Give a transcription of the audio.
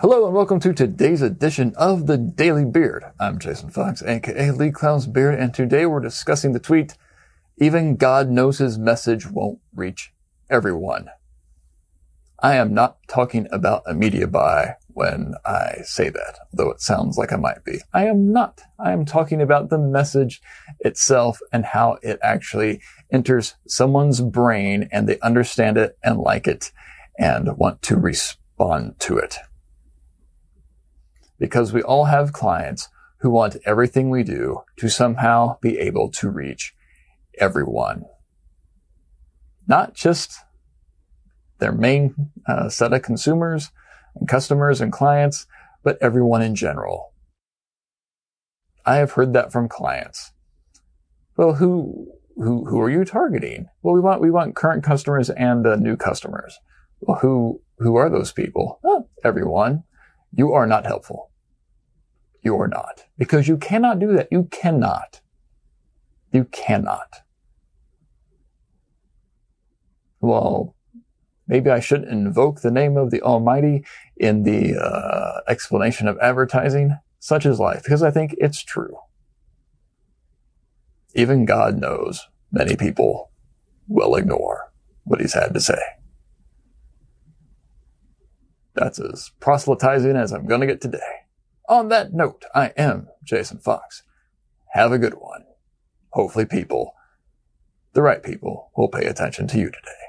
Hello and welcome to today's edition of the Daily Beard. I'm Jason Fox, aka Lee Clown's Beard, and today we're discussing the tweet, even God knows his message won't reach everyone. I am not talking about a media buy when I say that, though it sounds like I might be. I am not. I am talking about the message itself and how it actually enters someone's brain and they understand it and like it and want to respond to it. Because we all have clients who want everything we do to somehow be able to reach everyone. Not just their main uh, set of consumers, and customers and clients, but everyone in general. I have heard that from clients. Well, who, who, who are you targeting? Well, we want, we want current customers and uh, new customers. Well, who, who are those people? Oh, everyone. You are not helpful. You are not. Because you cannot do that. You cannot. You cannot. Well, maybe I should invoke the name of the Almighty in the uh, explanation of advertising. Such is life, because I think it's true. Even God knows many people will ignore what he's had to say. That's as proselytizing as I'm going to get today. On that note, I am Jason Fox. Have a good one. Hopefully people, the right people, will pay attention to you today.